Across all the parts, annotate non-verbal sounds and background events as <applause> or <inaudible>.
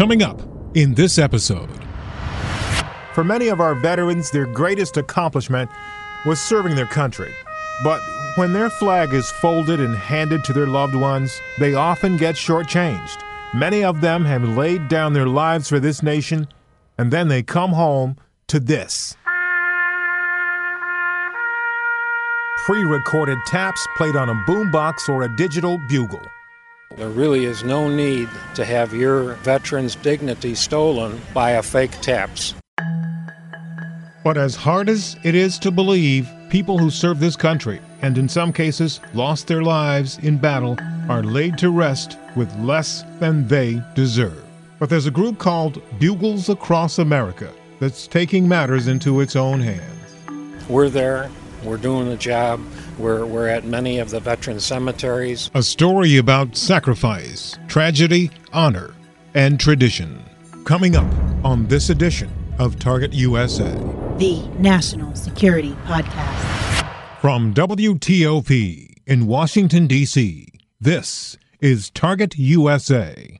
Coming up in this episode. For many of our veterans, their greatest accomplishment was serving their country. But when their flag is folded and handed to their loved ones, they often get shortchanged. Many of them have laid down their lives for this nation, and then they come home to this. Pre recorded taps played on a boombox or a digital bugle. There really is no need to have your veteran's dignity stolen by a fake taps. But as hard as it is to believe, people who serve this country, and in some cases lost their lives in battle, are laid to rest with less than they deserve. But there's a group called Bugles Across America that's taking matters into its own hands. We're there, we're doing the job, we're, we're at many of the veteran cemeteries. A story about sacrifice, tragedy, honor, and tradition. Coming up on this edition of Target USA, the National Security Podcast. From WTOP in Washington, D.C., this is Target USA.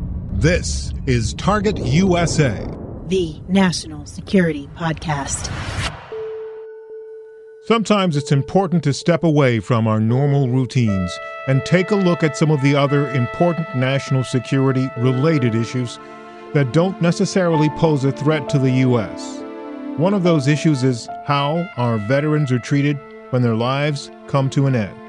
This is Target USA, the National Security Podcast. Sometimes it's important to step away from our normal routines and take a look at some of the other important national security related issues that don't necessarily pose a threat to the U.S. One of those issues is how our veterans are treated when their lives come to an end.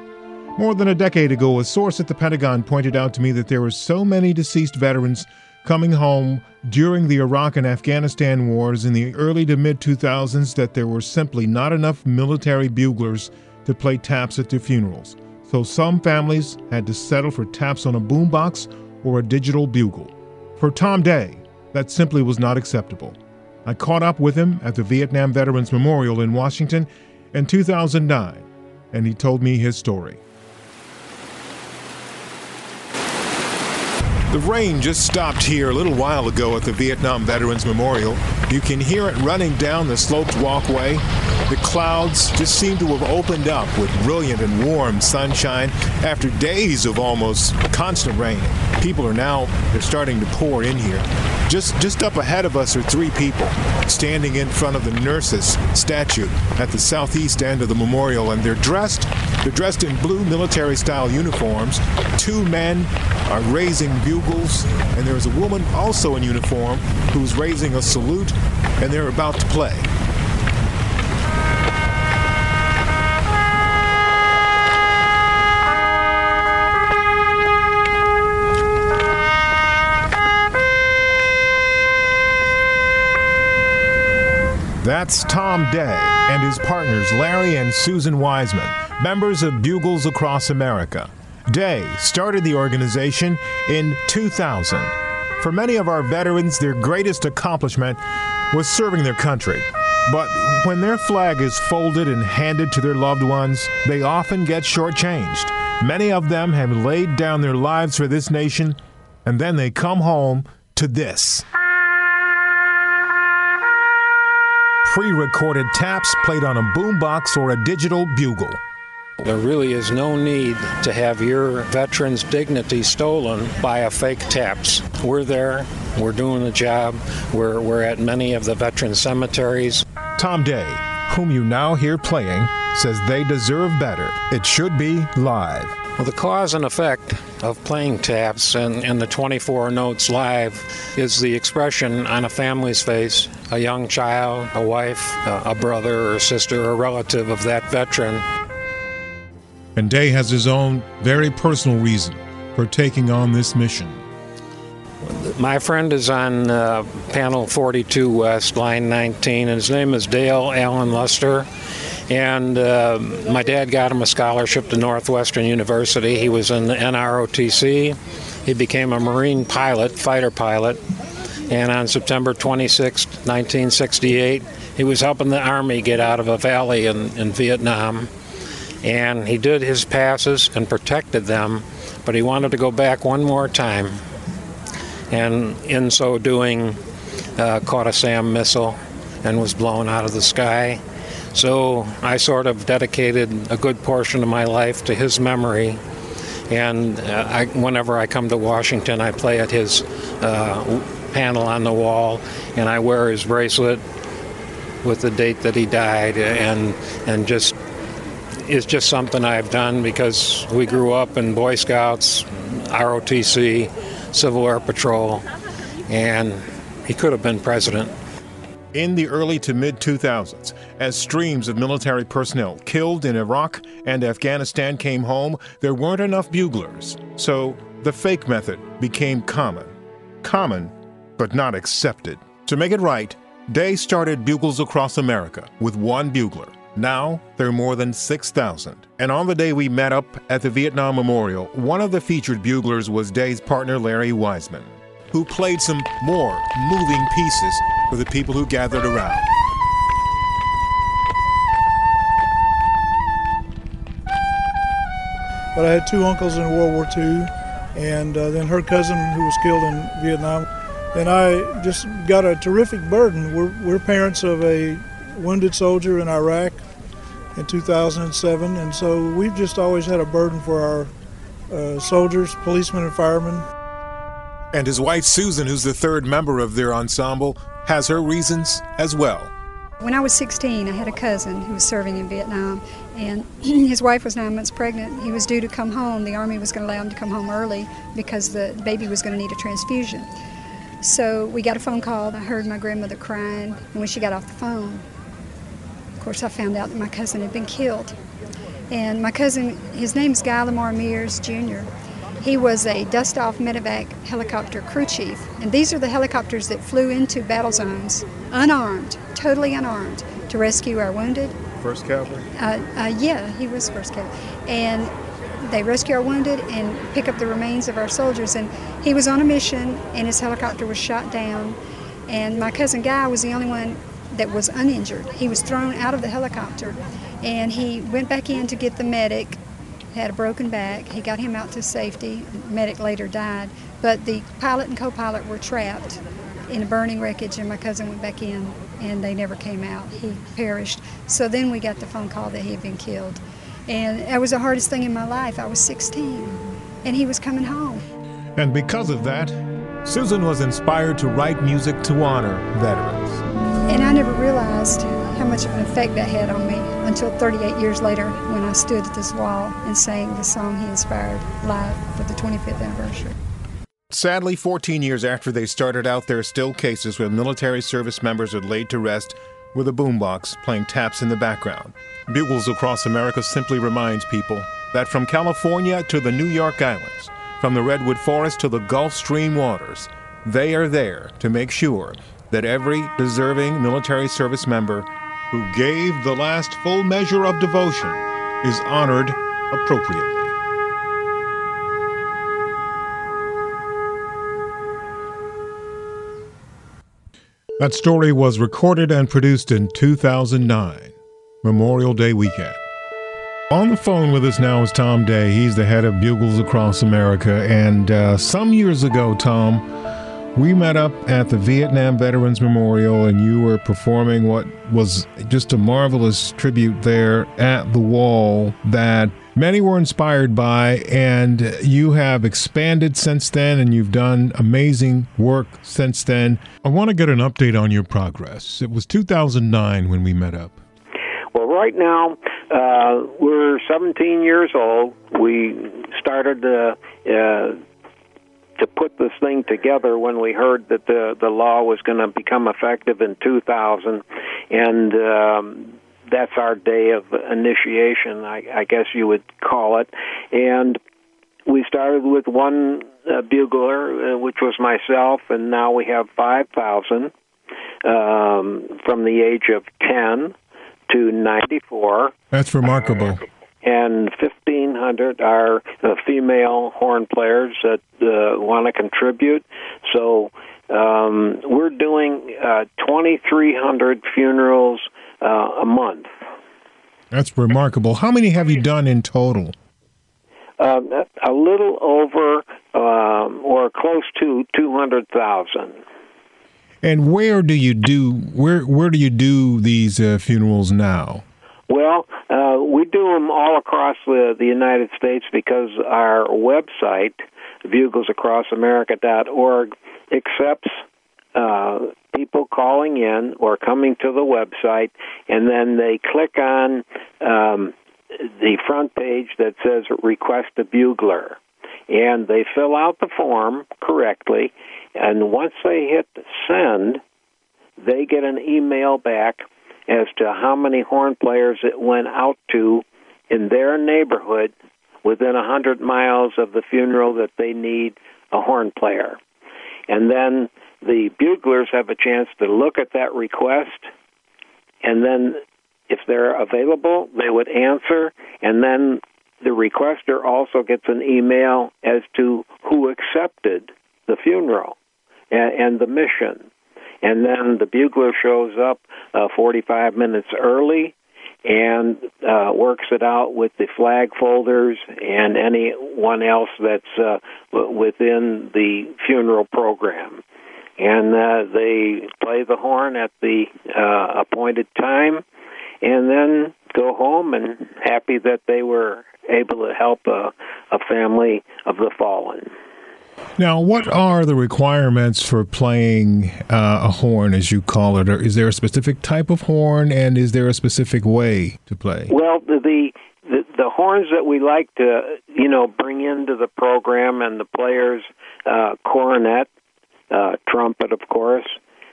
More than a decade ago, a source at the Pentagon pointed out to me that there were so many deceased veterans coming home during the Iraq and Afghanistan wars in the early to mid 2000s that there were simply not enough military buglers to play taps at their funerals. So some families had to settle for taps on a boombox or a digital bugle. For Tom Day, that simply was not acceptable. I caught up with him at the Vietnam Veterans Memorial in Washington in 2009, and he told me his story. The rain just stopped here a little while ago at the Vietnam Veterans Memorial. You can hear it running down the sloped walkway. The clouds just seem to have opened up with brilliant and warm sunshine after days of almost constant rain. People are now they're starting to pour in here. Just just up ahead of us are three people standing in front of the nurses statue at the southeast end of the memorial and they're dressed they're dressed in blue military style uniforms. Two men are raising bugles and there is a woman also in uniform who's raising a salute and they're about to play. That's Tom Day and his partners Larry and Susan Wiseman, members of Bugles Across America. Day started the organization in 2000. For many of our veterans, their greatest accomplishment was serving their country. But when their flag is folded and handed to their loved ones, they often get shortchanged. Many of them have laid down their lives for this nation, and then they come home to this. pre recorded taps played on a boombox or a digital bugle. There really is no need to have your veteran's dignity stolen by a fake taps. We're there, we're doing the job, we're, we're at many of the veteran cemeteries. Tom Day, whom you now hear playing, says they deserve better. It should be live. Well, the cause and effect of playing taps and, and the 24 notes live is the expression on a family's face a young child, a wife, a brother or sister or relative of that veteran. And Day has his own very personal reason for taking on this mission. My friend is on uh, panel 42 West, line 19, and his name is Dale Allen Luster. And uh, my dad got him a scholarship to Northwestern University. He was in the NROTC. He became a Marine pilot, fighter pilot, And on September 26, 1968, he was helping the Army get out of a valley in, in Vietnam. And he did his passes and protected them, but he wanted to go back one more time. And in so doing, uh, caught a SAM missile and was blown out of the sky. So I sort of dedicated a good portion of my life to his memory. And uh, I, whenever I come to Washington, I play at his uh, panel on the wall, and I wear his bracelet with the date that he died, and and just it's just something I've done because we grew up in Boy Scouts, ROTC, Civil Air Patrol, and he could have been president. In the early to mid 2000s, as streams of military personnel killed in Iraq and Afghanistan came home, there weren't enough buglers. So the fake method became common. Common, but not accepted. To make it right, Day started Bugles Across America with one bugler. Now, there are more than 6,000. And on the day we met up at the Vietnam Memorial, one of the featured buglers was Day's partner Larry Wiseman, who played some more moving pieces for the people who gathered around. But I had two uncles in World War II, and uh, then her cousin who was killed in Vietnam. And I just got a terrific burden. We're, we're parents of a wounded soldier in Iraq in 2007, and so we've just always had a burden for our uh, soldiers, policemen, and firemen. And his wife Susan, who's the third member of their ensemble, has her reasons as well. When I was 16, I had a cousin who was serving in Vietnam, and <clears throat> his wife was nine months pregnant. He was due to come home. The Army was going to allow him to come home early because the baby was going to need a transfusion. So we got a phone call. I heard my grandmother crying, and when she got off the phone, of course, I found out that my cousin had been killed. And my cousin, his name is Guy Lamar Mears Jr. He was a dust off medevac helicopter crew chief. And these are the helicopters that flew into battle zones unarmed, totally unarmed, to rescue our wounded. First Cavalry? Uh, uh, yeah, he was First Cavalry. And they rescue our wounded and pick up the remains of our soldiers. And he was on a mission, and his helicopter was shot down. And my cousin Guy was the only one that was uninjured. He was thrown out of the helicopter, and he went back in to get the medic had a broken back. He got him out to safety. The medic later died, but the pilot and co-pilot were trapped in a burning wreckage, and my cousin went back in, and they never came out. He perished. So then we got the phone call that he had been killed, and that was the hardest thing in my life. I was 16, and he was coming home. And because of that, Susan was inspired to write music to honor veterans. And I never realized how much of an effect that had on me until 38 years later when I stood at this wall and sang the song he inspired live for the 25th anniversary. Sadly, 14 years after they started out, there are still cases where military service members are laid to rest with a boombox playing taps in the background. Bugles Across America simply reminds people that from California to the New York Islands, from the Redwood Forest to the Gulf Stream waters, they are there to make sure that every deserving military service member who gave the last full measure of devotion is honored appropriately. That story was recorded and produced in 2009, Memorial Day weekend. On the phone with us now is Tom Day. He's the head of Bugles Across America. And uh, some years ago, Tom, we met up at the Vietnam Veterans Memorial, and you were performing what was just a marvelous tribute there at the wall that many were inspired by. And you have expanded since then, and you've done amazing work since then. I want to get an update on your progress. It was 2009 when we met up. Well, right now, uh, we're 17 years old. We started uh, uh, to put this thing together when we heard that the the law was going to become effective in 2000, and um, that's our day of initiation, I, I guess you would call it, and we started with one uh, bugler, uh, which was myself, and now we have 5,000 um, from the age of 10 to 94. That's remarkable. Uh, and 1,500 are uh, female horn players that uh, want to contribute. So um, we're doing uh, 2,300 funerals uh, a month. That's remarkable. How many have you done in total? Uh, a little over um, or close to 200,000. And where do you do where where do you do these uh, funerals now? Well, uh, we do them all across the, the United States because our website, buglesacrossamerica.org, accepts uh, people calling in or coming to the website, and then they click on um, the front page that says Request a Bugler. And they fill out the form correctly, and once they hit send, they get an email back as to how many horn players it went out to in their neighborhood within a hundred miles of the funeral that they need a horn player. And then the buglers have a chance to look at that request and then if they're available, they would answer, and then the requester also gets an email as to who accepted the funeral and, and the mission. And then the bugler shows up uh, 45 minutes early and uh, works it out with the flag folders and anyone else that's uh, within the funeral program. And uh, they play the horn at the uh, appointed time and then go home and happy that they were able to help a, a family of the fallen. Now, what are the requirements for playing uh, a horn, as you call it? Or is there a specific type of horn, and is there a specific way to play? Well, the the, the horns that we like to, you know, bring into the program and the players, uh, cornet, uh, trumpet, of course,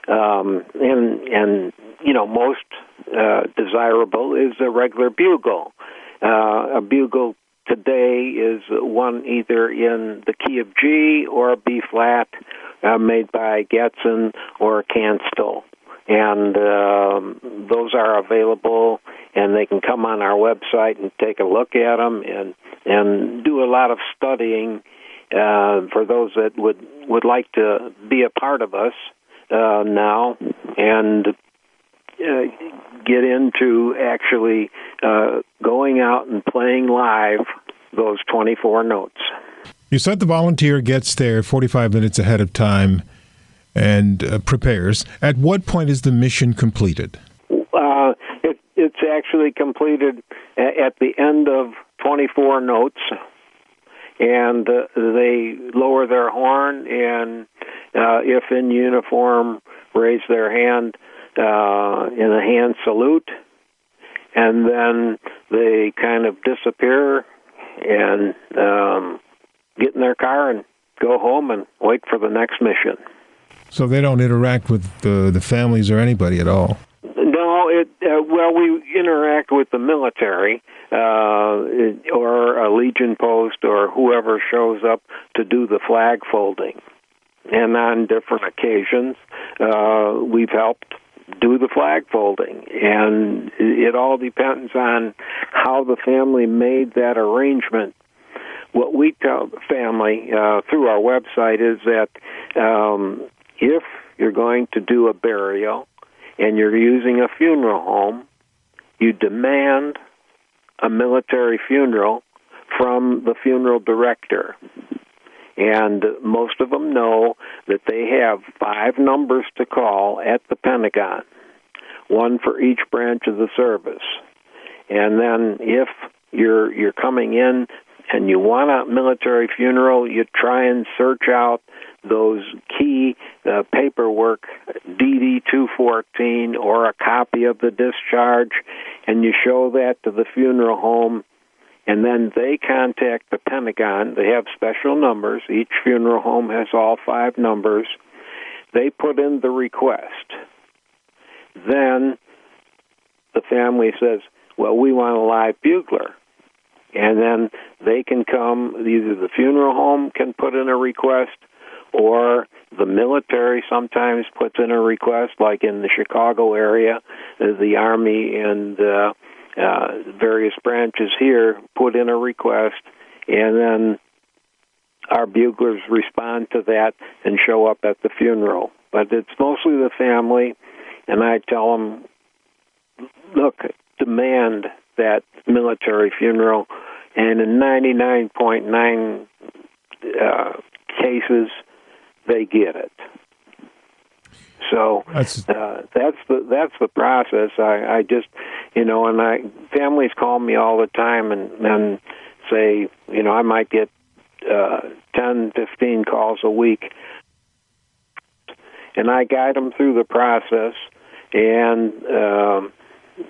um, and and you know most uh, desirable is a regular bugle. Uh, a bugle today is one either in the key of G or B flat, uh, made by Getzen or Kanstul. And um, those are available, and they can come on our website and take a look at them and and do a lot of studying uh, for those that would would like to be a part of us uh, now and uh, get into actually uh, going out and playing live those 24 notes. You said the volunteer gets there 45 minutes ahead of time and uh, prepares. At what point is the mission completed? Uh, it, it's actually completed at the end of 24 notes, and uh, they lower their horn and, uh, if in uniform, raise their hand uh, in a hand salute, and then they kind of disappear and um, get in their car and go home and wait for the next mission. So they don't interact with the the families or anybody at all. No, it uh, well we interact with the military uh, or a legion post or whoever shows up to do the flag folding, and on different occasions uh, we've helped do the flag folding. And it all depends on how the family made that arrangement. What we tell the family uh, through our website is that um, if you're going to do a burial and you're using a funeral home, you demand a military funeral from the funeral director. And most of them know that they have five numbers to call at the Pentagon, one for each branch of the service. And then if you're you're coming in and you want a military funeral, you try and search out those key uh, paperwork, DD 214, or a copy of the discharge, and you show that to the funeral home, and then they contact the Pentagon. They have special numbers. Each funeral home has all five numbers. They put in the request. Then the family says, Well, we want a live bugler. And then they can come, either the funeral home can put in a request, or the military sometimes puts in a request, like in the Chicago area, the Army and uh, uh, various branches here put in a request, and then our buglers respond to that and show up at the funeral. But it's mostly the family, and I tell them, look, demand that military funeral, and in 99.9 uh, cases, they get it. So that's uh, that's the that's the process. I, I just you know, and I families call me all the time and and say you know I might get uh, ten, fifteen calls a week, and I guide them through the process and um,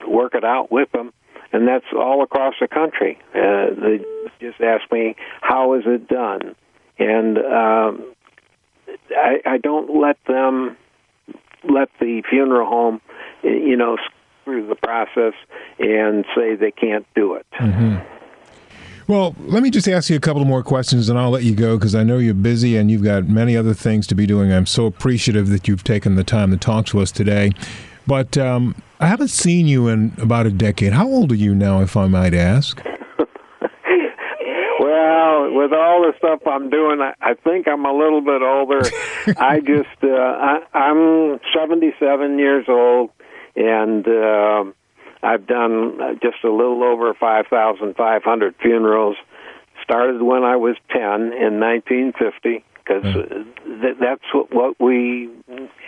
work it out with them. And that's all across the country. Uh, they just ask me, "How is it done?" And um, I, I don't let them let the funeral home, you know, through the process and say they can't do it. Mm-hmm. Well, let me just ask you a couple more questions and I'll let you go because I know you're busy and you've got many other things to be doing. I'm so appreciative that you've taken the time to talk to us today. But um, I haven't seen you in about a decade. How old are you now, if I might ask? Well, with all the stuff I'm doing, I, I think I'm a little bit older. <laughs> I just, uh, I, I'm 77 years old, and uh, I've done just a little over 5,500 funerals. Started when I was 10 in 1950 because mm. th- that's what, what we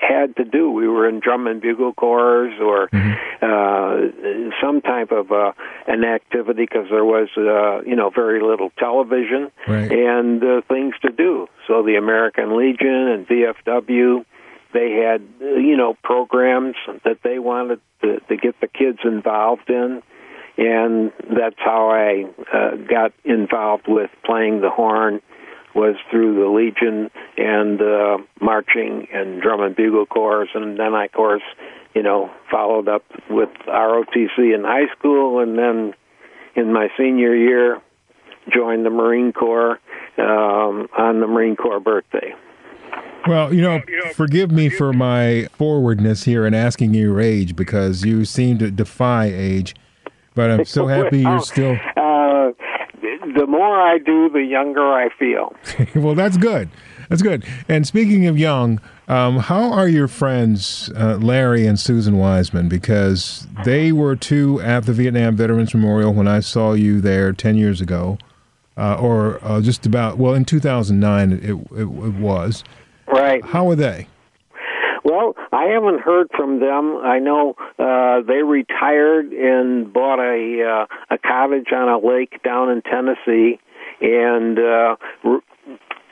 had to do. We were in drum and bugle corps or mm-hmm. uh, some type of uh, an activity because there was uh, you know very little television right. and uh, things to do. So the American Legion and VFW they had you know programs that they wanted to, to get the kids involved in and that's how I uh, got involved with playing the horn was through the Legion and uh, marching and drum and bugle corps, and then I, of course, you know, followed up with ROTC in high school, and then in my senior year, joined the Marine Corps um, on the Marine Corps birthday. Well, you know, forgive me for my forwardness here in asking your age because you seem to defy age. But I'm so <laughs> happy you're still. The more I do, the younger I feel. <laughs> well, that's good. That's good. And speaking of young, um, how are your friends, uh, Larry and Susan Wiseman? Because they were two at the Vietnam Veterans Memorial when I saw you there 10 years ago, uh, or uh, just about, well, in 2009 it, it, it was. Right. How are they? Well, I haven't heard from them. I know uh, they retired and bought a uh, a cottage on a lake down in Tennessee, and uh,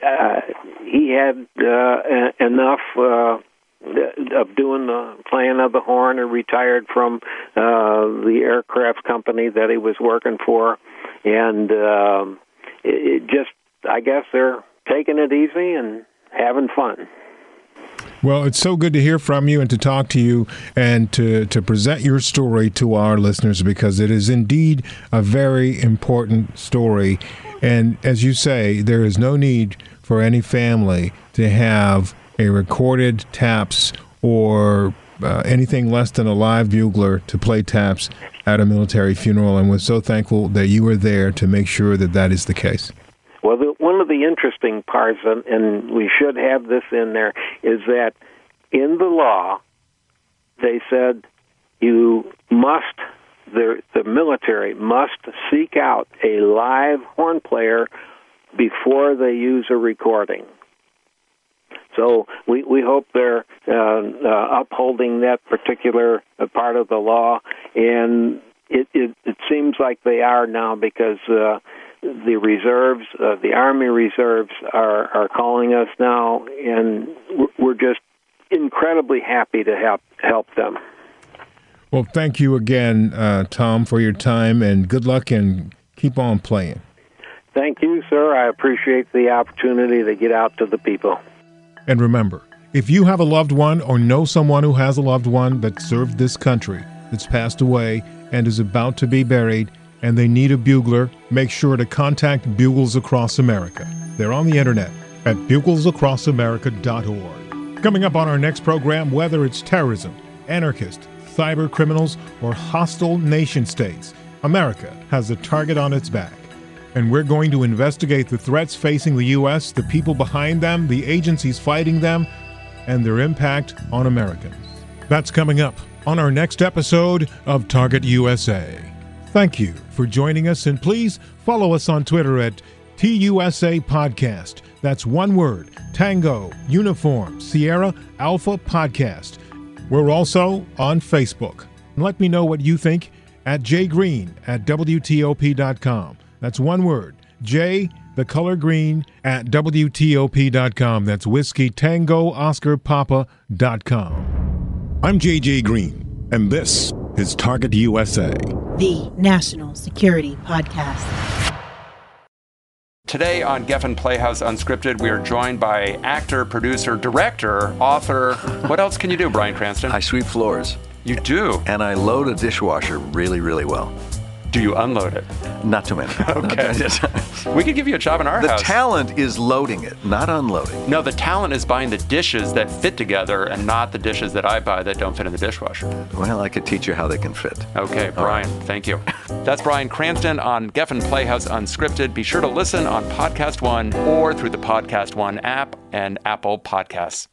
uh, he had uh, enough. Uh, of doing the playing of the horn and retired from uh the aircraft company that he was working for and um it, it just i guess they're taking it easy and having fun well, it's so good to hear from you and to talk to you and to, to present your story to our listeners because it is indeed a very important story. And as you say, there is no need for any family to have a recorded taps or uh, anything less than a live bugler to play taps at a military funeral. And we're so thankful that you were there to make sure that that is the case. Well, one of the interesting parts, and, and we should have this in there, is that in the law, they said you must, the, the military must seek out a live horn player before they use a recording. So we we hope they're uh, uh, upholding that particular part of the law, and it, it it seems like they are now because uh, the reserves, uh, the Army reserves, are are calling us now, and we're just incredibly happy to help help them. Well, thank you again, uh, Tom, for your time, and good luck and keep on playing. Thank you, sir. I appreciate the opportunity to get out to the people. And remember, if you have a loved one or know someone who has a loved one that served this country, that's passed away, and is about to be buried, and they need a bugler, make sure to contact Bugles Across America. They're on the internet at buglesacrossamerica.org. Coming up on our next program, whether it's terrorism, anarchist, cyber criminals, or hostile nation states, America has a target on its back. and we're going to investigate the threats facing the U.S., the people behind them, the agencies fighting them, and their impact on Americans. That's coming up on our next episode of Target USA. Thank you for joining us, and please follow us on Twitter at TUSA Podcast. That's one word Tango, Uniform, Sierra, Alpha Podcast. We're also on Facebook. Let me know what you think at jgreen at WTOP.com. That's one word J, the color green, at WTOP.com. That's Whiskey Tango Oscar Papa.com. I'm JJ Green, and this is Target USA, the National Security Podcast. Today on Geffen Playhouse Unscripted, we are joined by actor, producer, director, author. What else can you do, Bryan Cranston? I sweep floors. You do? And I load a dishwasher really, really well. Do you unload it? Not too many. <laughs> Okay. we could give you a job in our the house. The talent is loading it, not unloading. No, the talent is buying the dishes that fit together and not the dishes that I buy that don't fit in the dishwasher. Well, I could teach you how they can fit. Okay, Bryan. right. thank you. That's Bryan Cranston on Geffen Playhouse Unscripted. Be sure to listen on Podcast One or through the Podcast One app and Apple Podcasts.